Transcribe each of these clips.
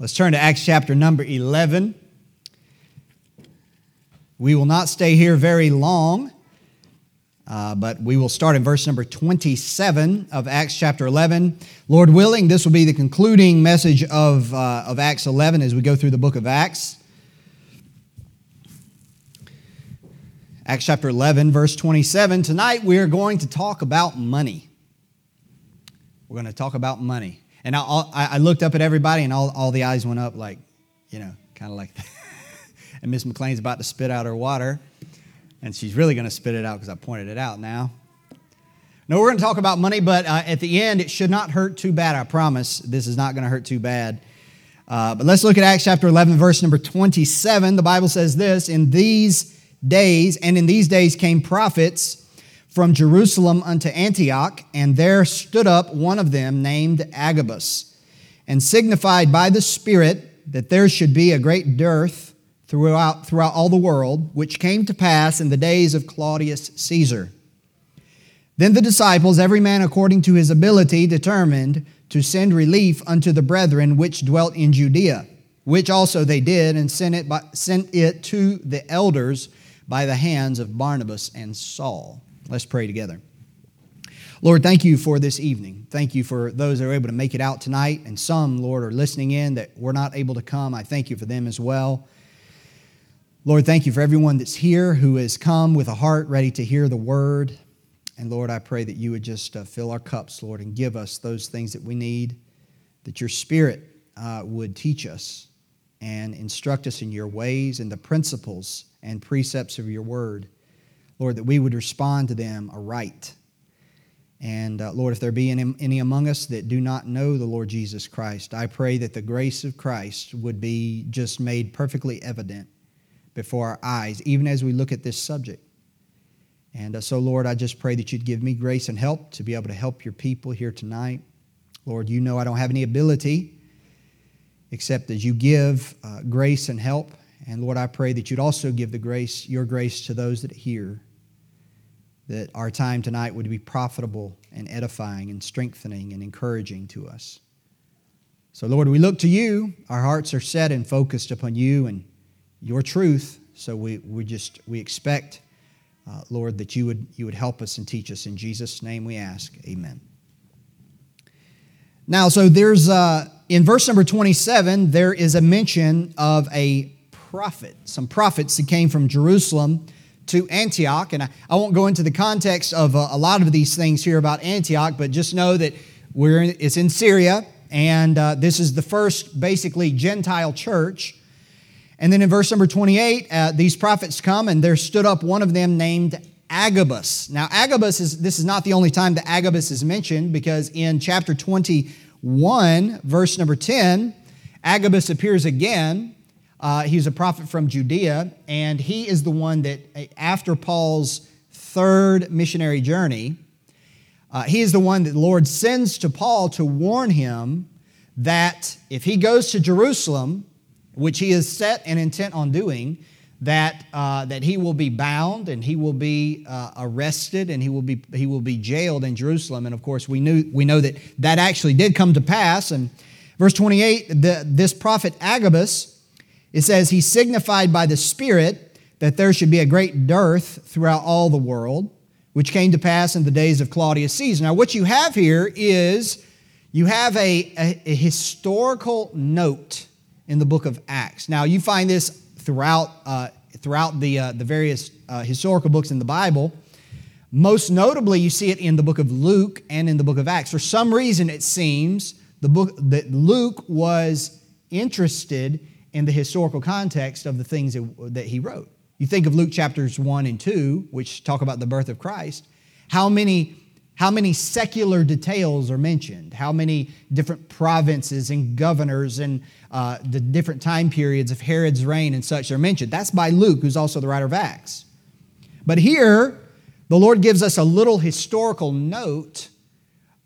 Let's turn to Acts chapter number 11. We will not stay here very long, uh, but we will start in verse number 27 of Acts chapter 11. Lord willing, this will be the concluding message of, uh, of Acts 11 as we go through the book of Acts. Acts chapter 11, verse 27. Tonight we are going to talk about money. We're going to talk about money. And I, I looked up at everybody, and all, all the eyes went up, like, you know, kind of like that. and Miss McLean's about to spit out her water, and she's really going to spit it out because I pointed it out now. No, we're going to talk about money, but uh, at the end, it should not hurt too bad. I promise. This is not going to hurt too bad. Uh, but let's look at Acts chapter 11, verse number 27. The Bible says this In these days, and in these days came prophets from Jerusalem unto Antioch, and there stood up one of them named Agabus, and signified by the Spirit that there should be a great dearth throughout, throughout all the world, which came to pass in the days of Claudius Caesar. Then the disciples, every man according to his ability, determined to send relief unto the brethren which dwelt in Judea, which also they did, and sent it, by, sent it to the elders by the hands of Barnabas and Saul. Let's pray together. Lord, thank you for this evening. Thank you for those that are able to make it out tonight, and some, Lord, are listening in that were not able to come. I thank you for them as well. Lord, thank you for everyone that's here who has come with a heart ready to hear the word. And Lord, I pray that you would just uh, fill our cups, Lord, and give us those things that we need, that your spirit uh, would teach us and instruct us in your ways and the principles and precepts of your word. Lord, that we would respond to them aright. And uh, Lord, if there be any, any among us that do not know the Lord Jesus Christ, I pray that the grace of Christ would be just made perfectly evident before our eyes, even as we look at this subject. And uh, so, Lord, I just pray that you'd give me grace and help to be able to help your people here tonight. Lord, you know I don't have any ability except as you give uh, grace and help. And Lord, I pray that you'd also give the grace, your grace to those that hear that our time tonight would be profitable and edifying and strengthening and encouraging to us. So, Lord, we look to you. Our hearts are set and focused upon you and your truth. So we, we just we expect, uh, Lord, that you would you would help us and teach us. In Jesus' name we ask. Amen. Now, so there's uh, in verse number 27, there is a mention of a prophet, some prophets that came from Jerusalem to Antioch. And I, I won't go into the context of a, a, lot of these things here about Antioch, but just know that we're in, it's in Syria, and uh, this is the first basically Gentile church. And then in verse number 28, uh, these prophets come, and there stood up one of them named Agabus. Now, Agabus is this is not the only time that Agabus is mentioned, because in chapter 21, verse number 10, Agabus appears again uh, he's a prophet from Judea, and he is the one that, after Paul's third missionary journey, uh, he is the one that the Lord sends to Paul to warn him that if he goes to Jerusalem, which he is set and intent on doing, that, uh, that he will be bound and he will be uh, arrested and he will be, he will be jailed in Jerusalem. And of course, we, knew, we know that that actually did come to pass. And verse 28, the, this prophet Agabus, it says, He signified by the Spirit that there should be a great dearth throughout all the world, which came to pass in the days of Claudius Caesar. Now, what you have here is you have a, a, a historical note in the book of Acts. Now, you find this throughout, uh, throughout the, uh, the various uh, historical books in the Bible. Most notably, you see it in the book of Luke and in the book of Acts. For some reason, it seems the book that Luke was interested in the historical context of the things that he wrote. You think of Luke chapters 1 and 2, which talk about the birth of Christ. How many, how many secular details are mentioned? How many different provinces and governors and uh, the different time periods of Herod's reign and such are mentioned? That's by Luke, who's also the writer of Acts. But here, the Lord gives us a little historical note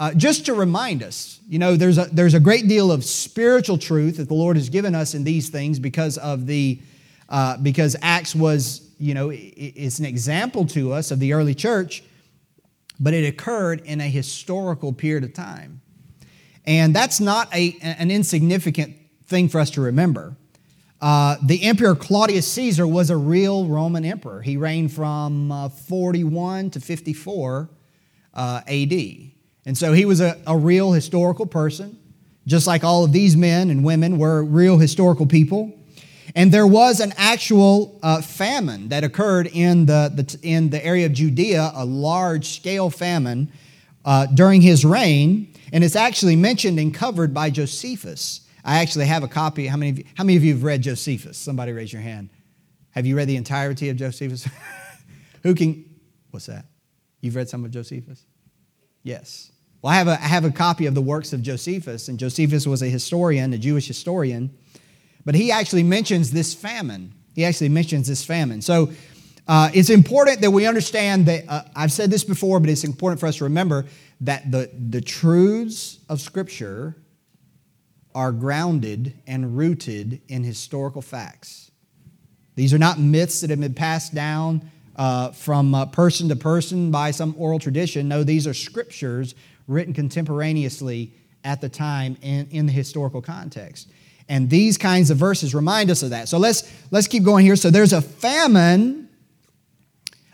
uh, just to remind us, you know, there's a, there's a great deal of spiritual truth that the Lord has given us in these things because of the, uh, because Acts was, you know, it's an example to us of the early church, but it occurred in a historical period of time. And that's not a, an insignificant thing for us to remember. Uh, the Emperor Claudius Caesar was a real Roman emperor. He reigned from uh, 41 to 54 uh, AD. And so he was a, a real historical person, just like all of these men and women were real historical people. And there was an actual uh, famine that occurred in the, the, in the area of Judea, a large scale famine uh, during his reign. And it's actually mentioned and covered by Josephus. I actually have a copy. How many of you, how many of you have read Josephus? Somebody raise your hand. Have you read the entirety of Josephus? Who can, what's that? You've read some of Josephus? Yes. Well, I have, a, I have a copy of the works of Josephus, and Josephus was a historian, a Jewish historian, but he actually mentions this famine. He actually mentions this famine. So uh, it's important that we understand that, uh, I've said this before, but it's important for us to remember that the, the truths of Scripture are grounded and rooted in historical facts. These are not myths that have been passed down uh, from uh, person to person by some oral tradition. No, these are scriptures written contemporaneously at the time in, in the historical context. And these kinds of verses remind us of that. So let's, let's keep going here. So there's a famine,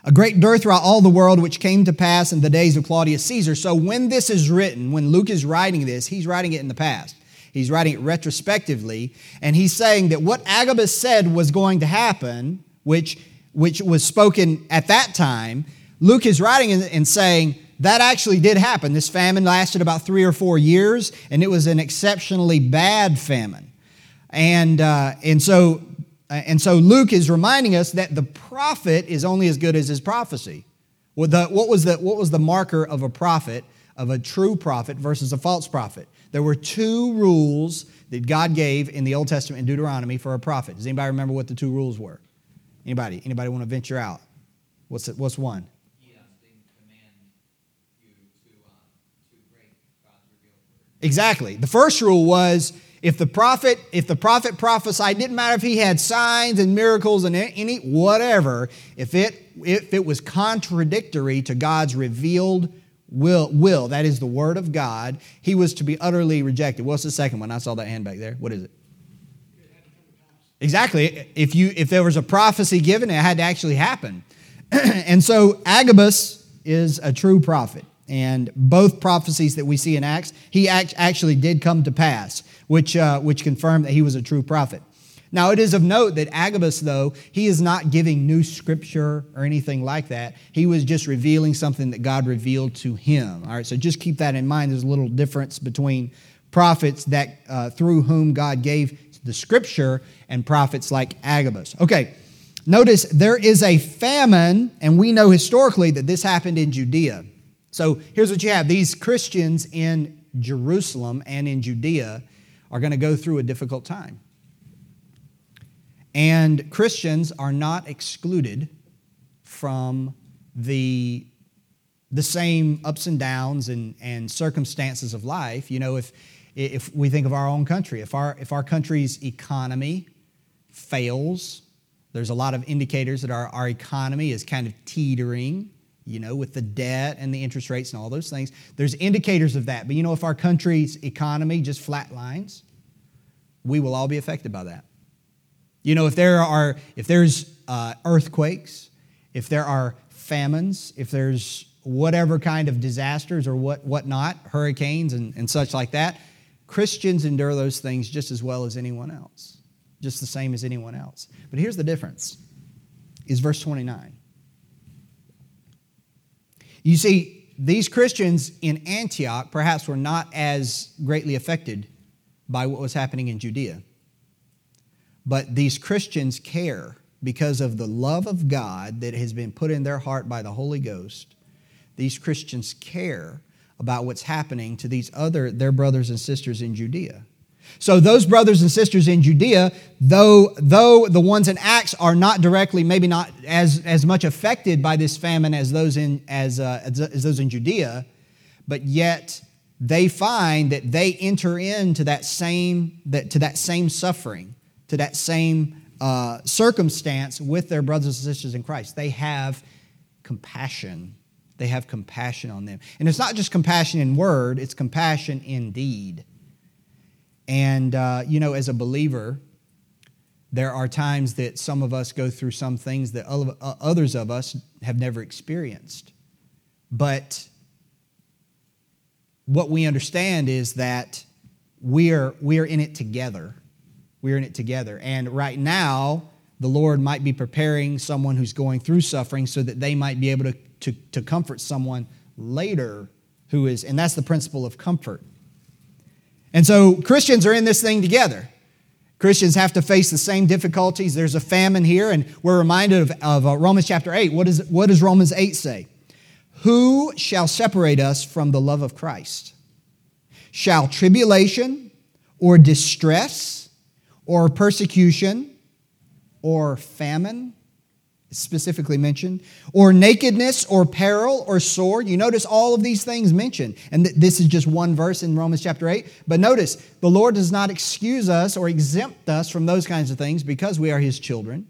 a great dearth throughout all the world, which came to pass in the days of Claudius Caesar. So when this is written, when Luke is writing this, he's writing it in the past. He's writing it retrospectively, and he's saying that what Agabus said was going to happen, which, which was spoken at that time, Luke is writing and saying, that actually did happen. This famine lasted about three or four years, and it was an exceptionally bad famine. And, uh, and, so, and so Luke is reminding us that the prophet is only as good as his prophecy. What, the, what, was the, what was the marker of a prophet, of a true prophet versus a false prophet? There were two rules that God gave in the Old Testament in Deuteronomy for a prophet. Does anybody remember what the two rules were? Anybody? Anybody want to venture out? What's it, what's one? Exactly. The first rule was if the prophet if the prophet prophesied didn't matter if he had signs and miracles and any whatever if it if it was contradictory to God's revealed will, will, that is the word of God, he was to be utterly rejected. What's the second one? I saw that hand back there. What is it? Exactly. If you if there was a prophecy given, it had to actually happen. and so Agabus is a true prophet. And both prophecies that we see in Acts, he act, actually did come to pass, which, uh, which confirmed that he was a true prophet. Now, it is of note that Agabus, though, he is not giving new scripture or anything like that. He was just revealing something that God revealed to him. All right, so just keep that in mind. There's a little difference between prophets that uh, through whom God gave the scripture and prophets like Agabus. Okay, notice there is a famine, and we know historically that this happened in Judea. So here's what you have these Christians in Jerusalem and in Judea are going to go through a difficult time. And Christians are not excluded from the, the same ups and downs and, and circumstances of life. You know, if, if we think of our own country, if our, if our country's economy fails, there's a lot of indicators that our, our economy is kind of teetering, you know, with the debt and the interest rates and all those things. There's indicators of that. But you know, if our country's economy just flatlines, we will all be affected by that. You know, if there are, if there's uh, earthquakes, if there are famines, if there's whatever kind of disasters or what whatnot, hurricanes and, and such like that, Christians endure those things just as well as anyone else, just the same as anyone else. But here's the difference: is verse 29. You see, these Christians in Antioch perhaps were not as greatly affected by what was happening in Judea. But these Christians care because of the love of God that has been put in their heart by the Holy Ghost. These Christians care about what's happening to these other their brothers and sisters in Judea. So those brothers and sisters in Judea, though though the ones in Acts are not directly, maybe not as as much affected by this famine as those in as uh, as, those in Judea, but yet they find that they enter into that same that to that same suffering to that same uh, circumstance with their brothers and sisters in Christ. They have compassion. They have compassion on them. And it's not just compassion in word, it's compassion in deed. And, uh, you know, as a believer, there are times that some of us go through some things that uh, others of us have never experienced. But what we understand is that we're, we're in it together. We're in it together. And right now, the Lord might be preparing someone who's going through suffering so that they might be able to, to, to comfort someone later who is, and that's the principle of comfort. And so Christians are in this thing together. Christians have to face the same difficulties. There's a famine here, and we're reminded of, of uh, Romans chapter 8. What, is, what does Romans 8 say? Who shall separate us from the love of Christ? Shall tribulation or distress or persecution or famine specifically mentioned, or nakedness, or peril, or sword. You notice all of these things mentioned. And th- this is just one verse in Romans chapter 8. But notice, the Lord does not excuse us or exempt us from those kinds of things because we are His children.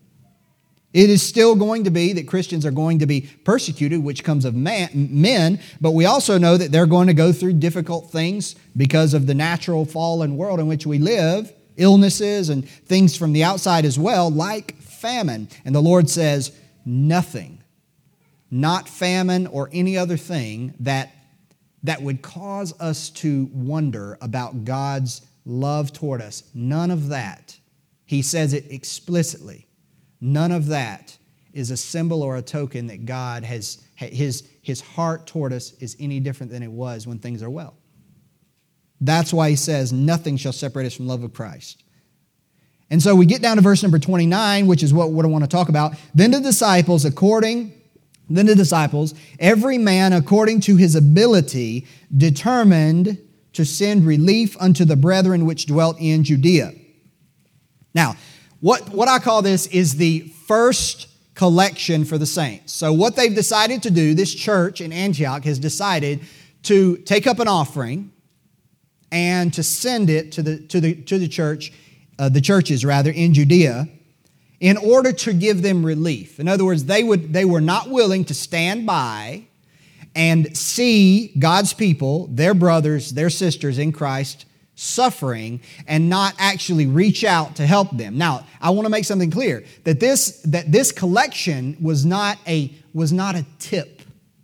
It is still going to be that Christians are going to be persecuted, which comes of man, men, but we also know that they're going to go through difficult things because of the natural fallen world in which we live, illnesses and things from the outside as well, like famine. And the Lord says, nothing, not famine or any other thing that, that would cause us to wonder about God's love toward us. None of that. He says it explicitly. None of that is a symbol or a token that God has, his, his heart toward us is any different than it was when things are well. That's why he says, Nothing shall separate us from love of Christ. And so we get down to verse number 29, which is what, what I want to talk about. Then the disciples, according, then the disciples, every man according to his ability, determined to send relief unto the brethren which dwelt in Judea. Now, what, what I call this is the first collection for the saints. So, what they've decided to do, this church in Antioch has decided to take up an offering and to send it to the, to the, to the church uh, the churches rather, in Judea in order to give them relief. In other words, they, would, they were not willing to stand by and see God's people, their brothers, their sisters in Christ, suffering and not actually reach out to help them. Now, I want to make something clear that this, that this collection was not a, was not a tip.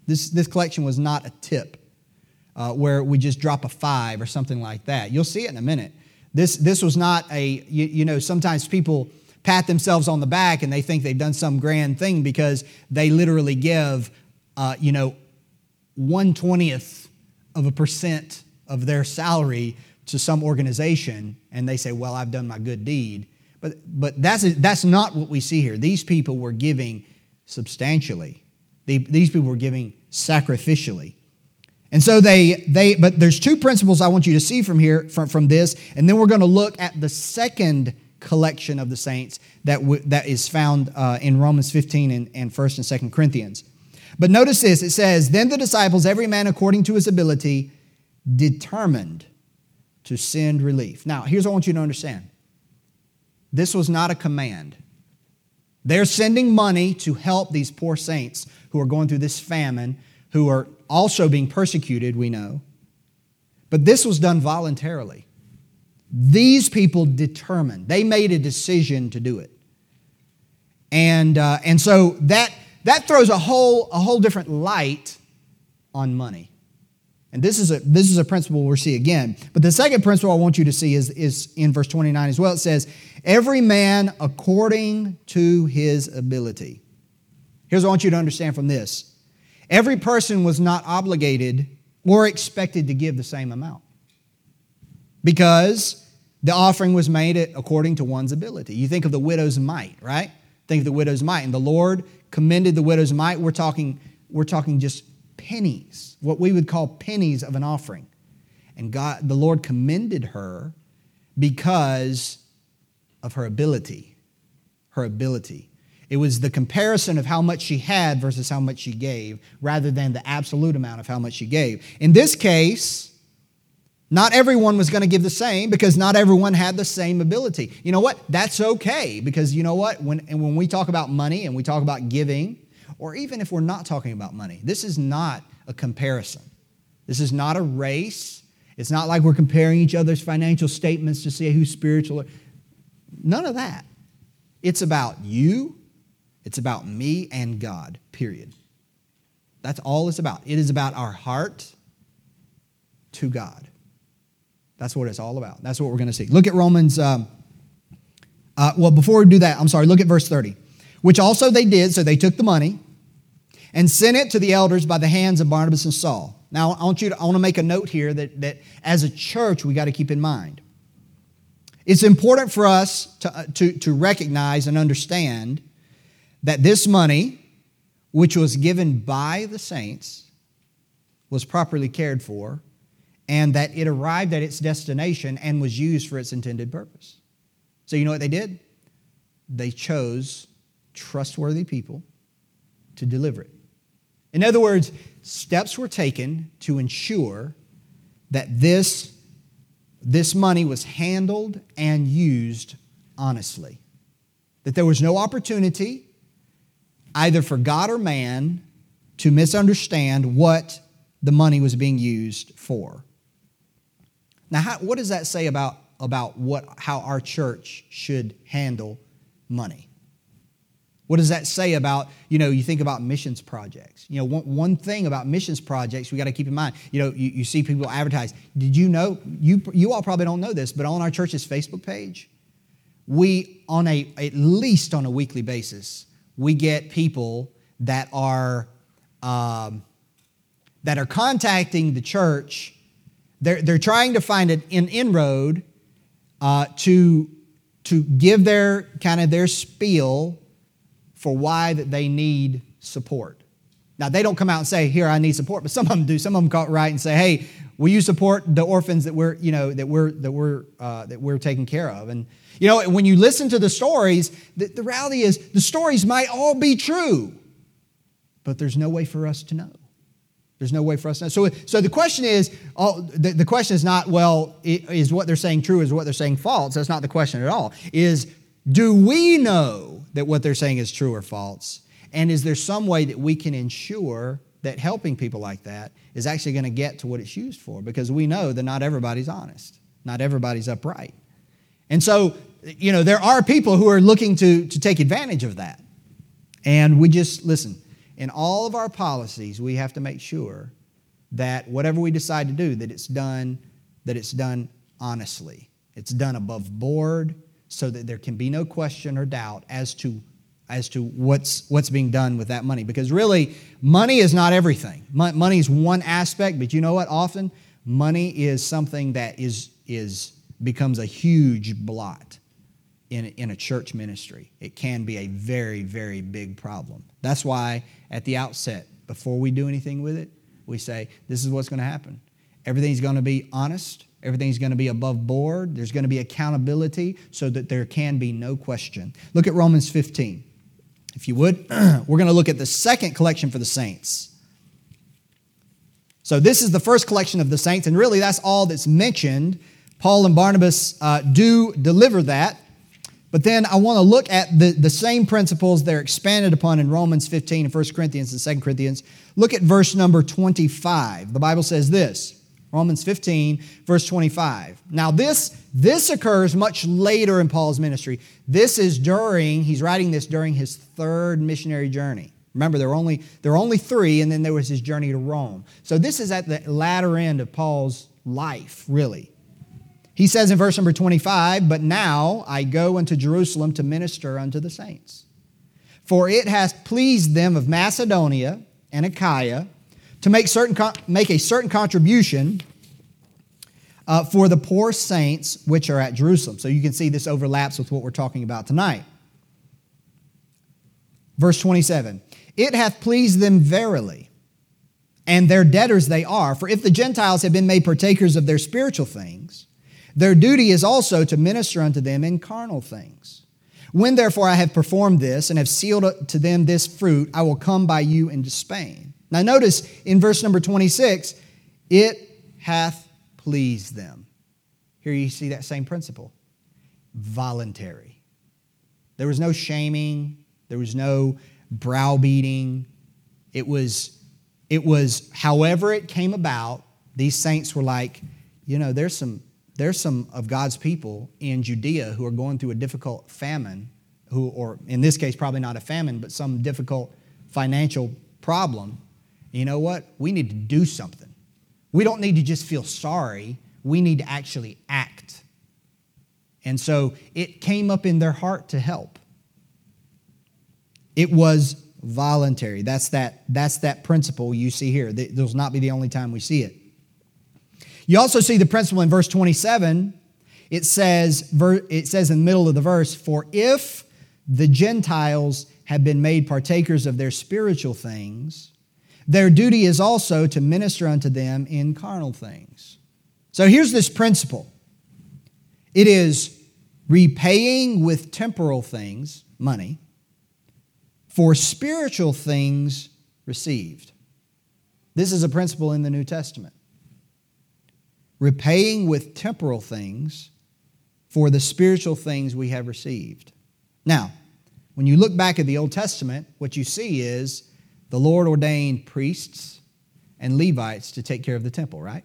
This, this collection was not a tip uh, where we just drop a five or something like that. You'll see it in a minute. This, this was not a, you, you know, sometimes people pat themselves on the back and they think they've done some grand thing because they literally give, uh, you know, 120th of a percent of their salary to some organization and they say, well, I've done my good deed. But, but that's, that's not what we see here. These people were giving substantially. These people were giving sacrificially. And so they, they, but there's two principles I want you to see from here, from, from this, and then we're going to look at the second collection of the saints that, w- that is found uh, in Romans 15 and, and 1st and 2nd Corinthians. But notice this it says, Then the disciples, every man according to his ability, determined to send relief. Now, here's what I want you to understand this was not a command. They're sending money to help these poor saints who are going through this famine, who are also being persecuted, we know. But this was done voluntarily. These people determined, they made a decision to do it. And, uh, and so that, that throws a whole, a whole different light on money. And this is, a, this is a principle we'll see again. But the second principle I want you to see is, is in verse 29 as well. It says, Every man according to his ability. Here's what I want you to understand from this Every person was not obligated or expected to give the same amount because the offering was made according to one's ability. You think of the widow's mite, right? Think of the widow's mite. And the Lord commended the widow's mite. We're talking, we're talking just pennies, what we would call pennies of an offering. And God, the Lord commended her because of her ability. Her ability. It was the comparison of how much she had versus how much she gave, rather than the absolute amount of how much she gave. In this case, not everyone was going to give the same because not everyone had the same ability. You know what? That's okay because you know what? When, and when we talk about money and we talk about giving, or even if we're not talking about money, this is not a comparison. This is not a race, It's not like we're comparing each other's financial statements to see who's spiritual. None of that. It's about you, it's about me and God, period. That's all it's about. It is about our heart to God. That's what it's all about. That's what we're going to see. Look at Romans. Um, uh, well, before we do that, I'm sorry, look at verse 30. Which also they did, so they took the money and sent it to the elders by the hands of Barnabas and Saul. Now, I want you to, I want to make a note here that, that as a church, we got to keep in mind. It's important for us to, uh, to, to recognize and understand that this money, which was given by the saints, was properly cared for, and that it arrived at its destination and was used for its intended purpose. So, you know what they did? They chose trustworthy people to deliver it. In other words, steps were taken to ensure that this, this money was handled and used honestly. That there was no opportunity, either for God or man, to misunderstand what the money was being used for. Now, how, what does that say about, about what, how our church should handle money? What does that say about, you know, you think about missions projects? You know, one, one thing about missions projects we got to keep in mind, you know, you, you see people advertise. Did you know, you, you all probably don't know this, but on our church's Facebook page, we, on a, at least on a weekly basis, we get people that are, um, that are contacting the church. They're, they're trying to find an, inroad uh, to, to give their kind of their spiel for why that they need support. Now, they don't come out and say, here, I need support, but some of them do. Some of them call right and say, hey, will you support the orphans that we're, you know, that we're, that we're, uh, that we're taking care of? And, you know, when you listen to the stories, the, the reality is the stories might all be true, but there's no way for us to know. There's no way for us to know. So, so the question is, oh, the, the question is not, well, is what they're saying true? Is what they're saying false? That's not the question at all. Is do we know that what they're saying is true or false? And is there some way that we can ensure that helping people like that is actually going to get to what it's used for? Because we know that not everybody's honest, not everybody's upright. And so, you know, there are people who are looking to, to take advantage of that. And we just, listen, in all of our policies, we have to make sure that whatever we decide to do, that it's done, that it's done honestly. It's done above board so that there can be no question or doubt as to as to what's what's being done with that money because really money is not everything money is one aspect but you know what often money is something that is is becomes a huge blot in, in a church ministry it can be a very very big problem that's why at the outset before we do anything with it we say this is what's going to happen everything's going to be honest Everything's going to be above board. There's going to be accountability so that there can be no question. Look at Romans 15. If you would, we're going to look at the second collection for the saints. So, this is the first collection of the saints, and really that's all that's mentioned. Paul and Barnabas uh, do deliver that. But then I want to look at the, the same principles they're expanded upon in Romans 15 and 1 Corinthians and 2 Corinthians. Look at verse number 25. The Bible says this Romans 15, verse 25. Now, this, this occurs much later in Paul's ministry. This is during, he's writing this during his third missionary journey. Remember, there were only, there were only three, and then there was his journey to Rome. So this is at the latter end of Paul's life, really. He says in verse number 25, But now I go unto Jerusalem to minister unto the saints. For it hath pleased them of Macedonia and Achaia to make, certain, make a certain contribution uh, for the poor saints which are at Jerusalem. So you can see this overlaps with what we're talking about tonight. Verse 27 It hath pleased them verily, and their debtors they are. For if the Gentiles have been made partakers of their spiritual things, their duty is also to minister unto them in carnal things. When therefore I have performed this and have sealed to them this fruit, I will come by you into Spain. Now, notice in verse number 26, it hath pleased them. Here you see that same principle voluntary. There was no shaming, there was no browbeating. It was, it was however it came about, these saints were like, you know, there's some, there's some of God's people in Judea who are going through a difficult famine, who, or in this case, probably not a famine, but some difficult financial problem. You know what? We need to do something. We don't need to just feel sorry, we need to actually act. And so it came up in their heart to help. It was voluntary. That's that, that's that principle you see here. This will not be the only time we see it. You also see the principle in verse 27. It says, it says in the middle of the verse, For if the Gentiles have been made partakers of their spiritual things, their duty is also to minister unto them in carnal things. So here's this principle it is repaying with temporal things, money, for spiritual things received. This is a principle in the New Testament repaying with temporal things for the spiritual things we have received. Now, when you look back at the Old Testament, what you see is the Lord ordained priests and Levites to take care of the temple, right?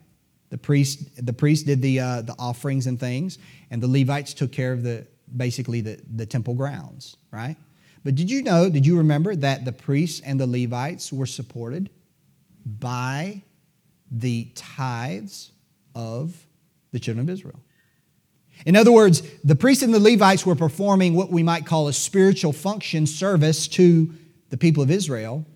The priest, the priest did the, uh, the offerings and things, and the Levites took care of the basically the, the temple grounds, right? But did you know, did you remember that the priests and the Levites were supported by the tithes of the children of Israel. In other words, the priests and the Levites were performing what we might call a spiritual function service to the people of Israel.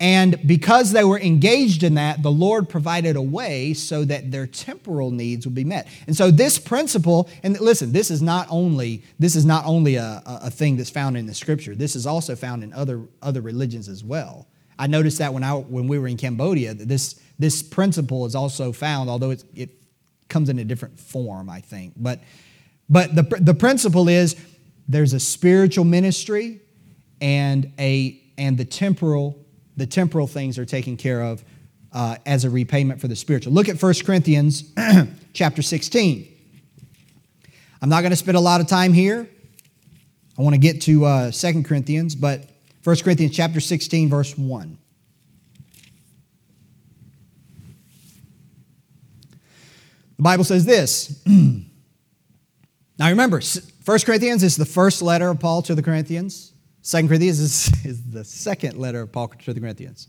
And because they were engaged in that, the Lord provided a way so that their temporal needs would be met. And so this principle, and listen, this is not only this is not only a, a thing that's found in the scripture. This is also found in other other religions as well. I noticed that when I when we were in Cambodia, that this this principle is also found, although it comes in a different form, I think. But but the the principle is there's a spiritual ministry and a and the temporal the temporal things are taken care of uh, as a repayment for the spiritual. Look at 1 Corinthians chapter 16. I'm not going to spend a lot of time here. I want to get to uh, 2 Corinthians, but 1 Corinthians chapter 16, verse 1. The Bible says this. now remember, 1 Corinthians is the first letter of Paul to the Corinthians. 2 Corinthians is, is the second letter of Paul to the Corinthians.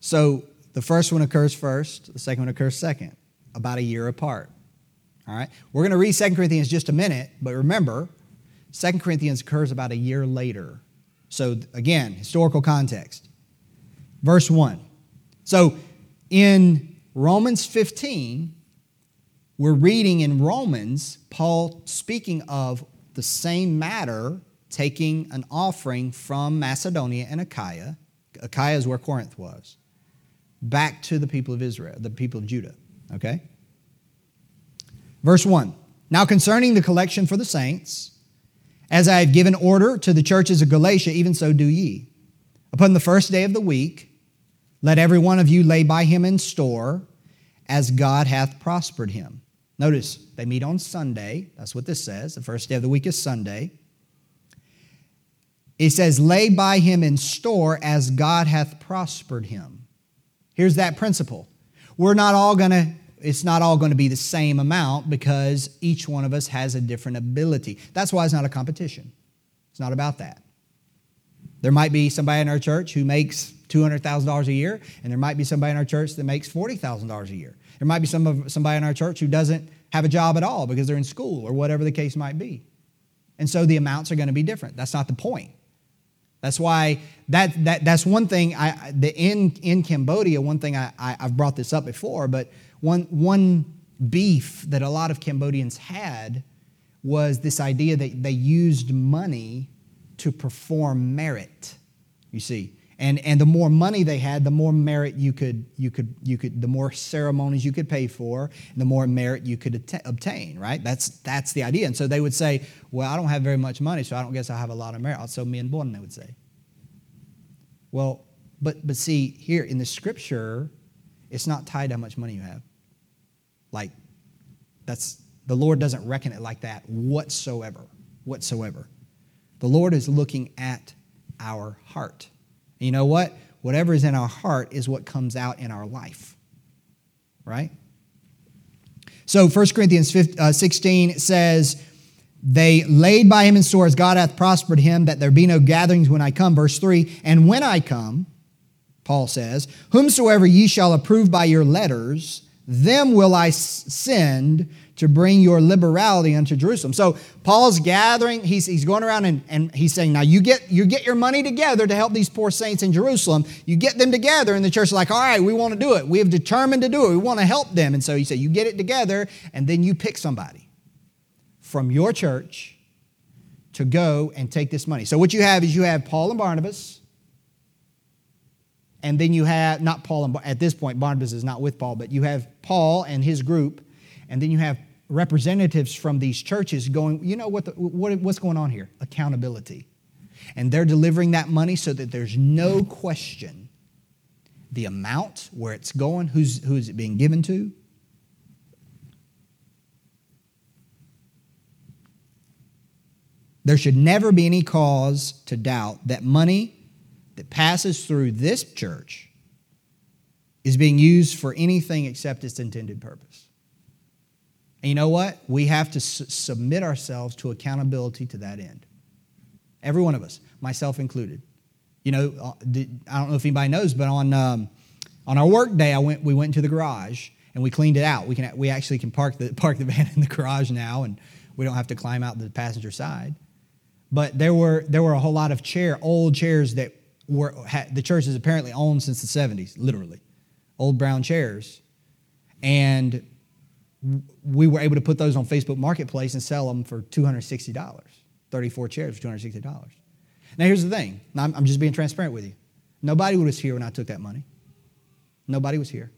So the first one occurs first, the second one occurs second, about a year apart. All right? We're going to read 2 Corinthians just a minute, but remember, 2 Corinthians occurs about a year later. So, again, historical context. Verse 1. So, in Romans 15, we're reading in Romans Paul speaking of the same matter, taking an offering from Macedonia and Achaia. Achaia is where Corinth was, back to the people of Israel, the people of Judah. Okay? Verse 1 Now concerning the collection for the saints, as I have given order to the churches of Galatia, even so do ye. Upon the first day of the week, let every one of you lay by him in store, as God hath prospered him. Notice, they meet on Sunday. That's what this says. The first day of the week is Sunday. It says, lay by him in store as God hath prospered him. Here's that principle. We're not all going to it's not all going to be the same amount because each one of us has a different ability. That's why it's not a competition. It's not about that. There might be somebody in our church who makes $200,000 a year, and there might be somebody in our church that makes $40,000 a year. There might be some of, somebody in our church who doesn't have a job at all because they're in school or whatever the case might be. And so the amounts are going to be different. That's not the point. That's why that, that that's one thing I the in in Cambodia, one thing I, I have brought this up before, but one, one beef that a lot of Cambodians had was this idea that they used money to perform merit, you see. And, and the more money they had, the more merit you could, you could, you could, the more ceremonies you could pay for, the more merit you could att- obtain, right? That's, that's the idea. And so they would say, well, I don't have very much money, so I don't guess I have a lot of merit. So me and Bon, they would say. Well, but, but see, here in the scripture, it's not tied to how much money you have. Like, that's the Lord doesn't reckon it like that whatsoever. Whatsoever. The Lord is looking at our heart. And you know what? Whatever is in our heart is what comes out in our life. Right? So 1 Corinthians uh, 16 says, They laid by him in stores, God hath prospered him, that there be no gatherings when I come. Verse 3 And when I come, Paul says, Whomsoever ye shall approve by your letters, them will I send to bring your liberality unto Jerusalem. So Paul's gathering, he's, he's going around and, and he's saying, now you get, you get your money together to help these poor saints in Jerusalem. You get them together, and the church is like, all right, we want to do it. We have determined to do it. We want to help them. And so he said, you get it together, and then you pick somebody from your church to go and take this money. So what you have is you have Paul and Barnabas, and then you have, not Paul and, at this point, Barnabas is not with Paul, but you have Paul and his group and then you have representatives from these churches going, you know what, the, what what's going on here? Accountability. And they're delivering that money so that there's no question the amount, where it's going, who's, who's it being given to. There should never be any cause to doubt that money that passes through this church is being used for anything except its intended purpose. And you know what? We have to su- submit ourselves to accountability to that end. Every one of us, myself included. You know, uh, I don't know if anybody knows, but on, um, on our work day, I went, we went to the garage and we cleaned it out. We, can, we actually can park the, park the van in the garage now, and we don't have to climb out the passenger side. But there were, there were a whole lot of chair, old chairs that were, had, the church is apparently owned since the 70s, literally. Old brown chairs. And we were able to put those on Facebook Marketplace and sell them for $260, 34 chairs for $260. Now, here's the thing I'm, just being transparent with you. Nobody was here when I took that money. Nobody was here.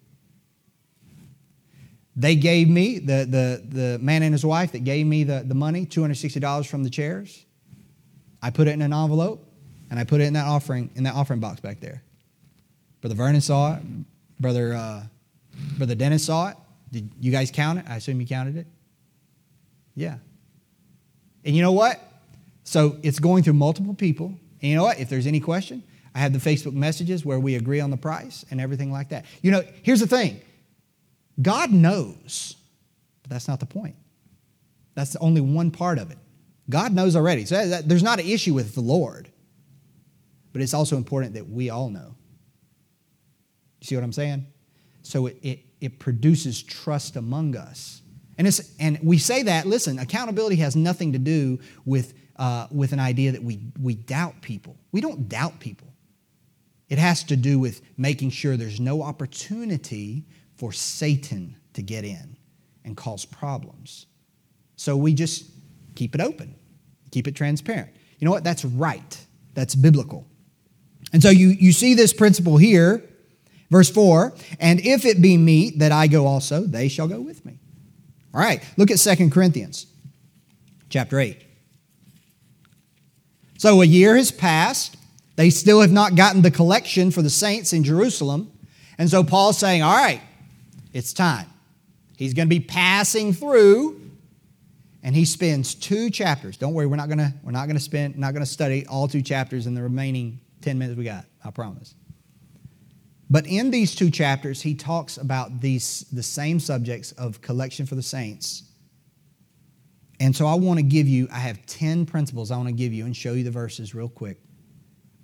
They gave me, the, the, the man and his wife that gave me the, the money, $260 from the chairs. I put it in an envelope and I put it in that offering, in that offering box back there. Brother Vernon saw it. Brother, uh, Brother Dennis saw it. Did you guys count it? I assume you counted it? Yeah. And you know what? So it's going through multiple people. And you know what? If there's any question, I have the Facebook messages where we agree on the price and everything like that. You know, here's the thing God knows, but that's not the point. That's only one part of it. God knows already. So that, there's not an issue with the Lord. But it's also important that we all know. You see what I'm saying? So it, it, it produces trust among us. And, it's, and we say that, listen, accountability has nothing to do with, uh, with an idea that we, we doubt people. We don't doubt people. It has to do with making sure there's no opportunity for Satan to get in and cause problems. So we just keep it open, keep it transparent. You know what? That's right, that's biblical. And so you, you see this principle here Verse 4 And if it be meet that I go also, they shall go with me. All right, look at Second Corinthians chapter 8. So a year has passed. They still have not gotten the collection for the saints in Jerusalem. And so Paul's saying, All right, it's time. He's going to be passing through and he spends two chapters. Don't worry, we're not going to we're not going to spend not going to study all two chapters in the remaining 10 minutes we got. I promise. But in these two chapters, he talks about these, the same subjects of collection for the saints. And so I want to give you, I have 10 principles I want to give you and show you the verses real quick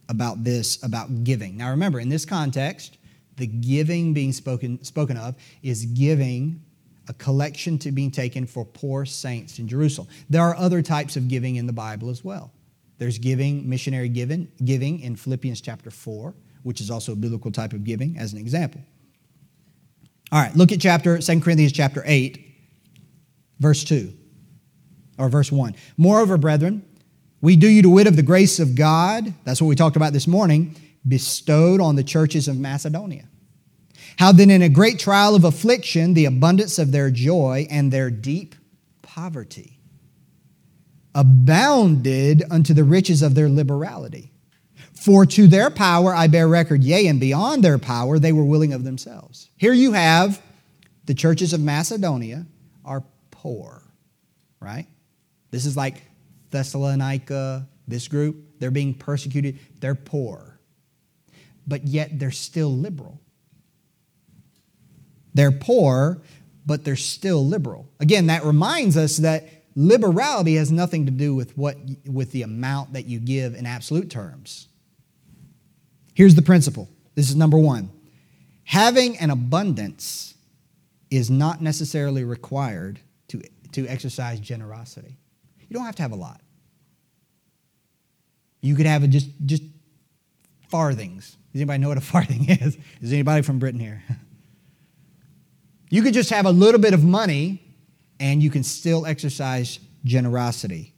about this, about giving. Now remember, in this context, the giving being spoken, spoken of is giving a collection to be taken for poor saints in Jerusalem. There are other types of giving in the Bible as well. There's giving, missionary giving, giving in Philippians chapter 4 which is also a biblical type of giving, as an example. All right, look at chapter 2 Corinthians chapter 8, verse 2, or verse 1. Moreover, brethren, we do you to wit of the grace of God, that's what we talked about this morning, bestowed on the churches of Macedonia. How then, in a great trial of affliction, the abundance of their joy and their deep poverty abounded unto the riches of their liberality. For to their power I bear record, yea, and beyond their power they were willing of themselves. Here you have the churches of Macedonia are poor, right? This is like Thessalonica, this group, they're being persecuted, they're poor. But yet they're still liberal. They're poor, but they're still liberal. Again, that reminds us that liberality has nothing to do with what with the amount that you give in absolute terms. Here's the principle. This is number 1. Having an abundance is not necessarily required to, to exercise generosity. You don't have to have a lot. You could have just just farthings. Does anybody know what a farthing is? Is anybody from Britain here? You could just have a little bit of money and you can still exercise generosity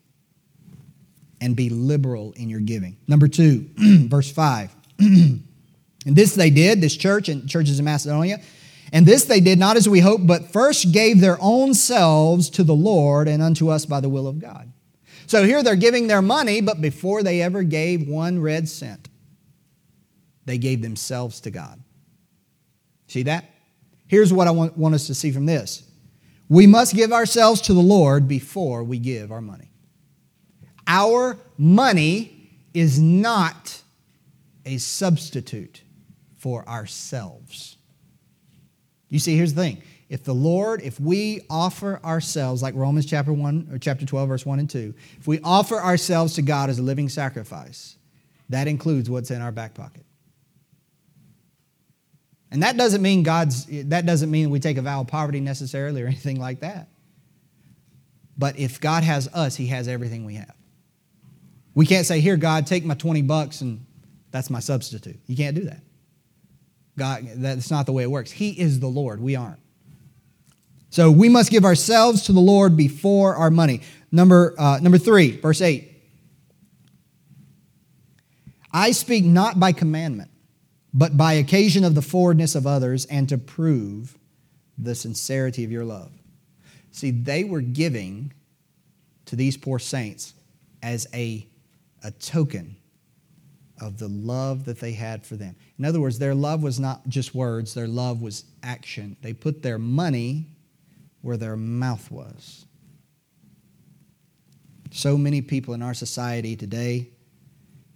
and be liberal in your giving. Number two, verse 5. and this they did, this church and churches in Macedonia. And this they did not as we hoped, but first gave their own selves to the Lord and unto us by the will of God. So here they're giving their money, but before they ever gave one red cent, they gave themselves to God. See that? Here's what I want, want us to see from this we must give ourselves to the Lord before we give our money. Our money is not a substitute for ourselves. You see, here's the thing. If the Lord, if we offer ourselves, like Romans chapter 1 or chapter 12, verse 1 and 2, if we offer ourselves to God as a living sacrifice, that includes what's in our back pocket. And that doesn't mean God's, that doesn't mean we take a vow of poverty necessarily or anything like that. But if God has us, He has everything we have. We can't say, Here, God, take my 20 bucks and that's my substitute. You can't do that. God, that's not the way it works. He is the Lord. We aren't. So we must give ourselves to the Lord before our money. Number, uh, number three, verse 8. I speak not by commandment but by occasion of the forwardness of others and to prove the sincerity of your love. See, they were giving to these poor saints as a, a token of the love that they had for them. In other words, their love was not just words, their love was action. They put their money where their mouth was. So many people in our society today,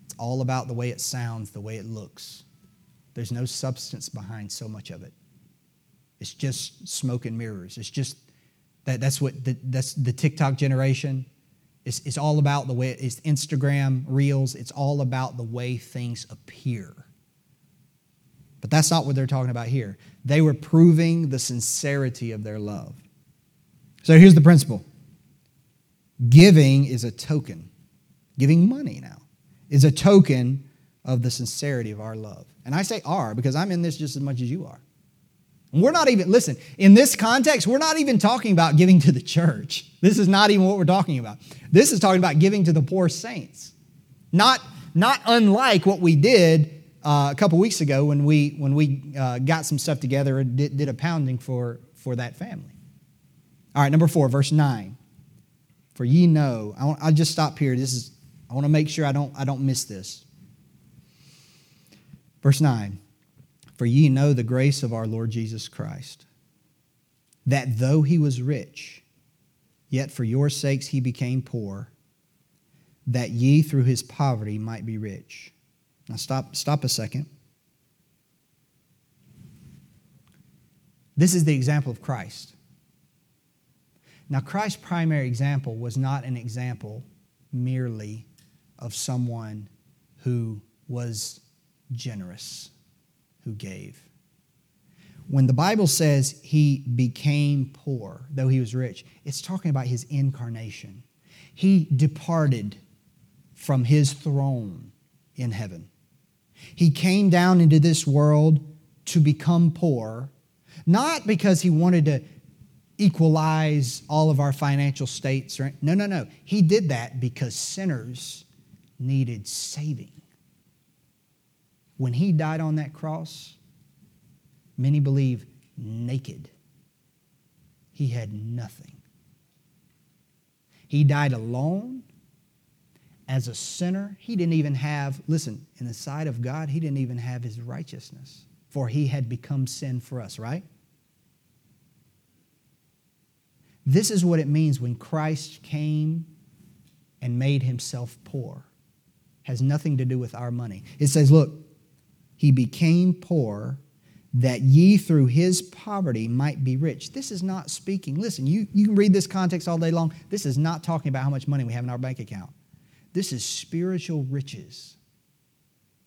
it's all about the way it sounds, the way it looks. There's no substance behind so much of it. It's just smoke and mirrors. It's just that, that's what the, that's the TikTok generation. It's, it's all about the way it's Instagram reels. It's all about the way things appear. But that's not what they're talking about here. They were proving the sincerity of their love. So here's the principle giving is a token. Giving money now is a token of the sincerity of our love. And I say are because I'm in this just as much as you are. And we're not even, listen, in this context, we're not even talking about giving to the church. This is not even what we're talking about. This is talking about giving to the poor saints. Not, not unlike what we did uh, a couple weeks ago when we, when we uh, got some stuff together and did, did a pounding for, for that family. All right, number four, verse 9. For ye know, I will just stop here. This is, I want to make sure I don't, I don't miss this. Verse 9 For ye know the grace of our Lord Jesus Christ, that though he was rich, yet for your sakes he became poor, that ye through his poverty might be rich. Now stop, stop a second. This is the example of Christ. Now, Christ's primary example was not an example merely of someone who was generous who gave. When the Bible says he became poor, though he was rich, it's talking about his incarnation. He departed from his throne in heaven. He came down into this world to become poor, not because he wanted to equalize all of our financial states. No, no, no. He did that because sinners needed saving. When he died on that cross, many believe naked. He had nothing. He died alone as a sinner. He didn't even have, listen, in the sight of God, he didn't even have his righteousness, for he had become sin for us, right? This is what it means when Christ came and made himself poor. Has nothing to do with our money. It says, look, he became poor that ye through his poverty might be rich. This is not speaking. Listen, you, you can read this context all day long. This is not talking about how much money we have in our bank account. This is spiritual riches.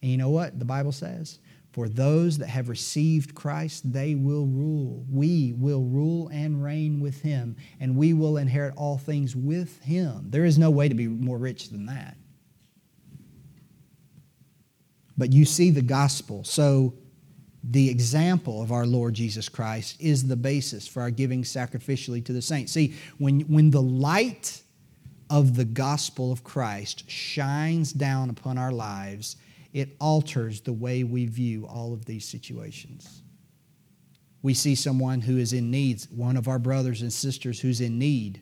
And you know what the Bible says? For those that have received Christ, they will rule. We will rule and reign with him, and we will inherit all things with him. There is no way to be more rich than that. But you see the gospel. So, the example of our Lord Jesus Christ is the basis for our giving sacrificially to the saints. See, when, when the light of the gospel of Christ shines down upon our lives, it alters the way we view all of these situations. We see someone who is in need, one of our brothers and sisters who's in need.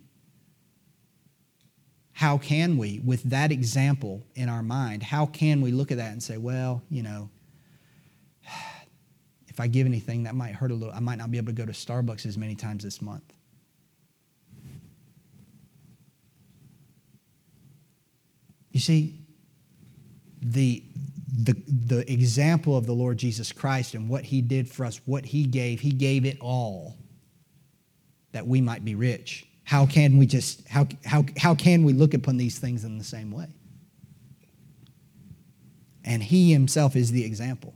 How can we, with that example in our mind, how can we look at that and say, well, you know, if I give anything, that might hurt a little. I might not be able to go to Starbucks as many times this month. You see, the, the, the example of the Lord Jesus Christ and what he did for us, what he gave, he gave it all that we might be rich. How can we just, how, how, how can we look upon these things in the same way? And he himself is the example.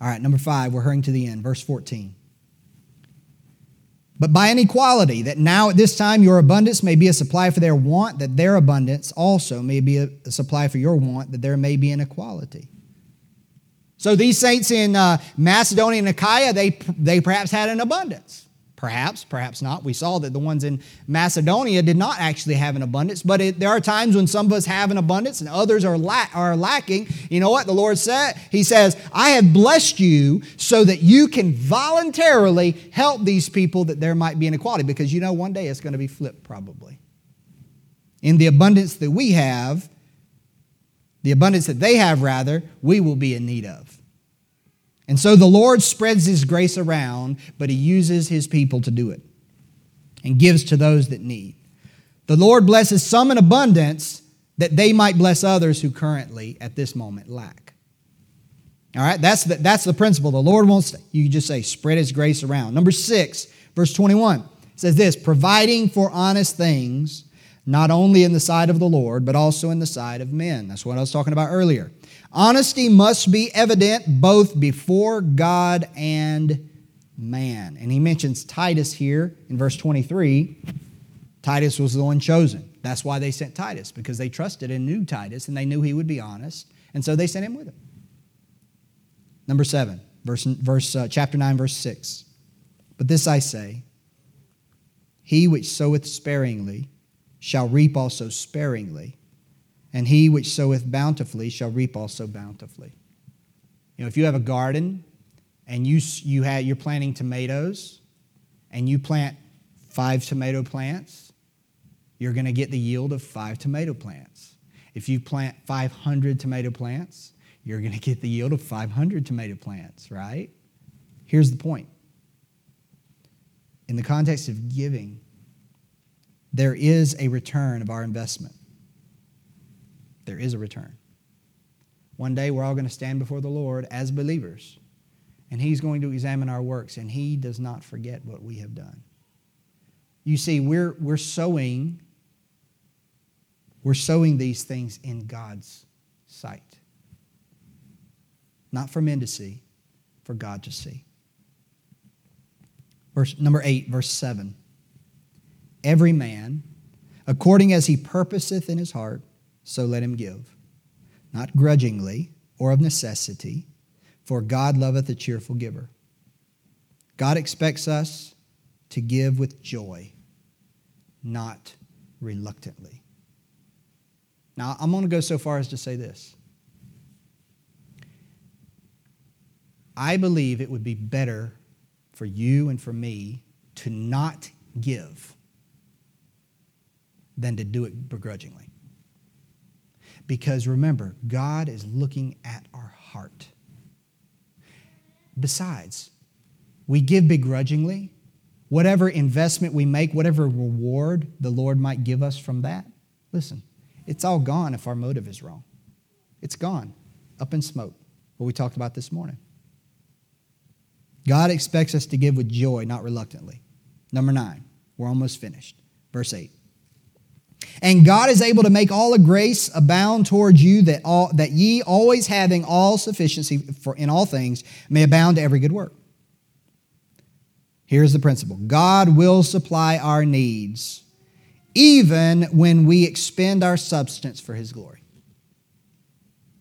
All right, number five, we're hurrying to the end, verse 14. But by inequality, that now at this time your abundance may be a supply for their want, that their abundance also may be a, a supply for your want, that there may be an equality. So these saints in uh, Macedonia and Achaia, they, they perhaps had an abundance. Perhaps, perhaps not. We saw that the ones in Macedonia did not actually have an abundance, but it, there are times when some of us have an abundance and others are, la- are lacking. You know what the Lord said? He says, I have blessed you so that you can voluntarily help these people that there might be inequality, because you know one day it's going to be flipped probably. In the abundance that we have, the abundance that they have, rather, we will be in need of. And so the Lord spreads his grace around, but he uses his people to do it and gives to those that need. The Lord blesses some in abundance that they might bless others who currently, at this moment, lack. All right, that's the, that's the principle. The Lord wants, you just say, spread his grace around. Number six, verse 21 says this providing for honest things, not only in the sight of the Lord, but also in the sight of men. That's what I was talking about earlier. Honesty must be evident both before God and man. And he mentions Titus here in verse 23. Titus was the one chosen. That's why they sent Titus, because they trusted and knew Titus and they knew he would be honest. And so they sent him with them. Number seven, verse, verse uh, chapter 9, verse 6. But this I say He which soweth sparingly shall reap also sparingly and he which soweth bountifully shall reap also bountifully. You know, if you have a garden and you, you had, you're planting tomatoes and you plant five tomato plants, you're going to get the yield of five tomato plants. If you plant 500 tomato plants, you're going to get the yield of 500 tomato plants, right? Here's the point. In the context of giving, there is a return of our investment there is a return. One day we're all going to stand before the Lord as believers, and He's going to examine our works, and He does not forget what we have done. You see, we're, we're sowing, we're sowing these things in God's sight. Not for men to see, for God to see. Verse number eight, verse seven. Every man, according as he purposeth in his heart, so let him give, not grudgingly or of necessity, for God loveth a cheerful giver. God expects us to give with joy, not reluctantly. Now, I'm going to go so far as to say this. I believe it would be better for you and for me to not give than to do it begrudgingly. Because remember, God is looking at our heart. Besides, we give begrudgingly. Whatever investment we make, whatever reward the Lord might give us from that, listen, it's all gone if our motive is wrong. It's gone, up in smoke, what we talked about this morning. God expects us to give with joy, not reluctantly. Number nine, we're almost finished. Verse 8. And God is able to make all the grace abound towards you, that, all, that ye, always having all sufficiency for, in all things, may abound to every good work. Here's the principle God will supply our needs, even when we expend our substance for his glory.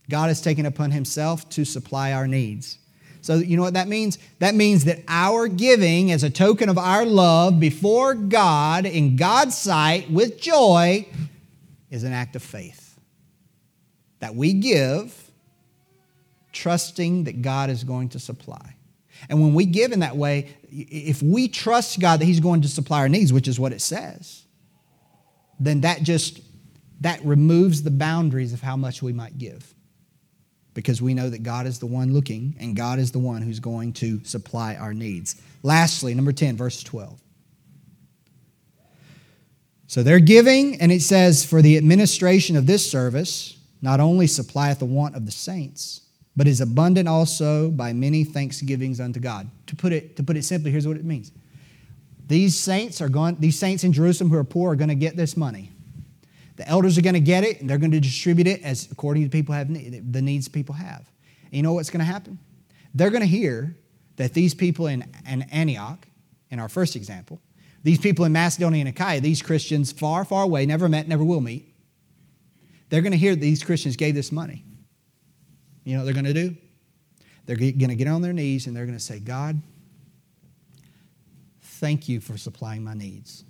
God has taken upon himself to supply our needs. So, you know what that means? That means that our giving as a token of our love before God, in God's sight, with joy, is an act of faith. That we give trusting that God is going to supply. And when we give in that way, if we trust God that He's going to supply our needs, which is what it says, then that just that removes the boundaries of how much we might give because we know that God is the one looking and God is the one who's going to supply our needs. Lastly, number 10, verse 12. So they're giving, and it says, For the administration of this service not only supplieth the want of the saints, but is abundant also by many thanksgivings unto God. To put it, to put it simply, here's what it means. These saints are going, these saints in Jerusalem who are poor are going to get this money. The elders are going to get it, and they're going to distribute it as according to people have the needs people have. And you know what's going to happen? They're going to hear that these people in, in Antioch, in our first example, these people in Macedonia and Achaia, these Christians far, far away, never met, never will meet, they're going to hear these Christians gave this money. You know what they're going to do? They're going to get on their knees and they're going to say, God, thank you for supplying my needs.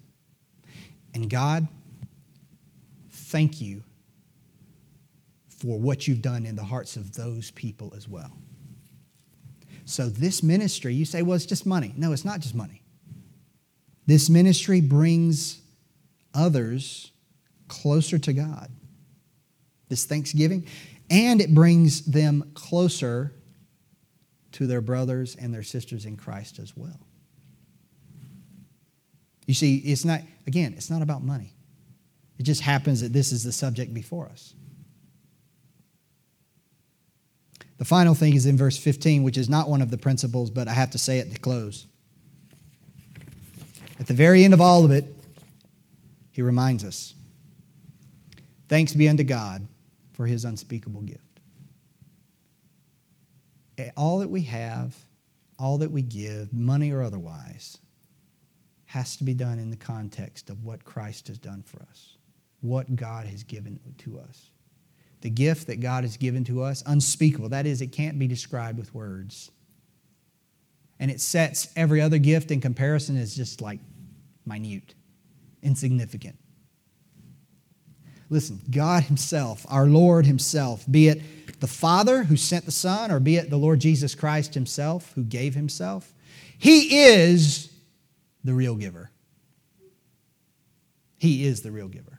And God, thank you for what you've done in the hearts of those people as well. So, this ministry, you say, well, it's just money. No, it's not just money. This ministry brings others closer to God. This Thanksgiving, and it brings them closer to their brothers and their sisters in Christ as well. You see, it's not, again, it's not about money. It just happens that this is the subject before us. The final thing is in verse 15, which is not one of the principles, but I have to say it to close. At the very end of all of it, he reminds us Thanks be unto God for his unspeakable gift. All that we have, all that we give, money or otherwise, has to be done in the context of what Christ has done for us what God has given to us. The gift that God has given to us, unspeakable. That is, it can't be described with words. And it sets every other gift in comparison as just like minute, insignificant. Listen, God Himself, our Lord Himself, be it the Father who sent the Son, or be it the Lord Jesus Christ Himself who gave Himself, He is the real giver. He is the real giver.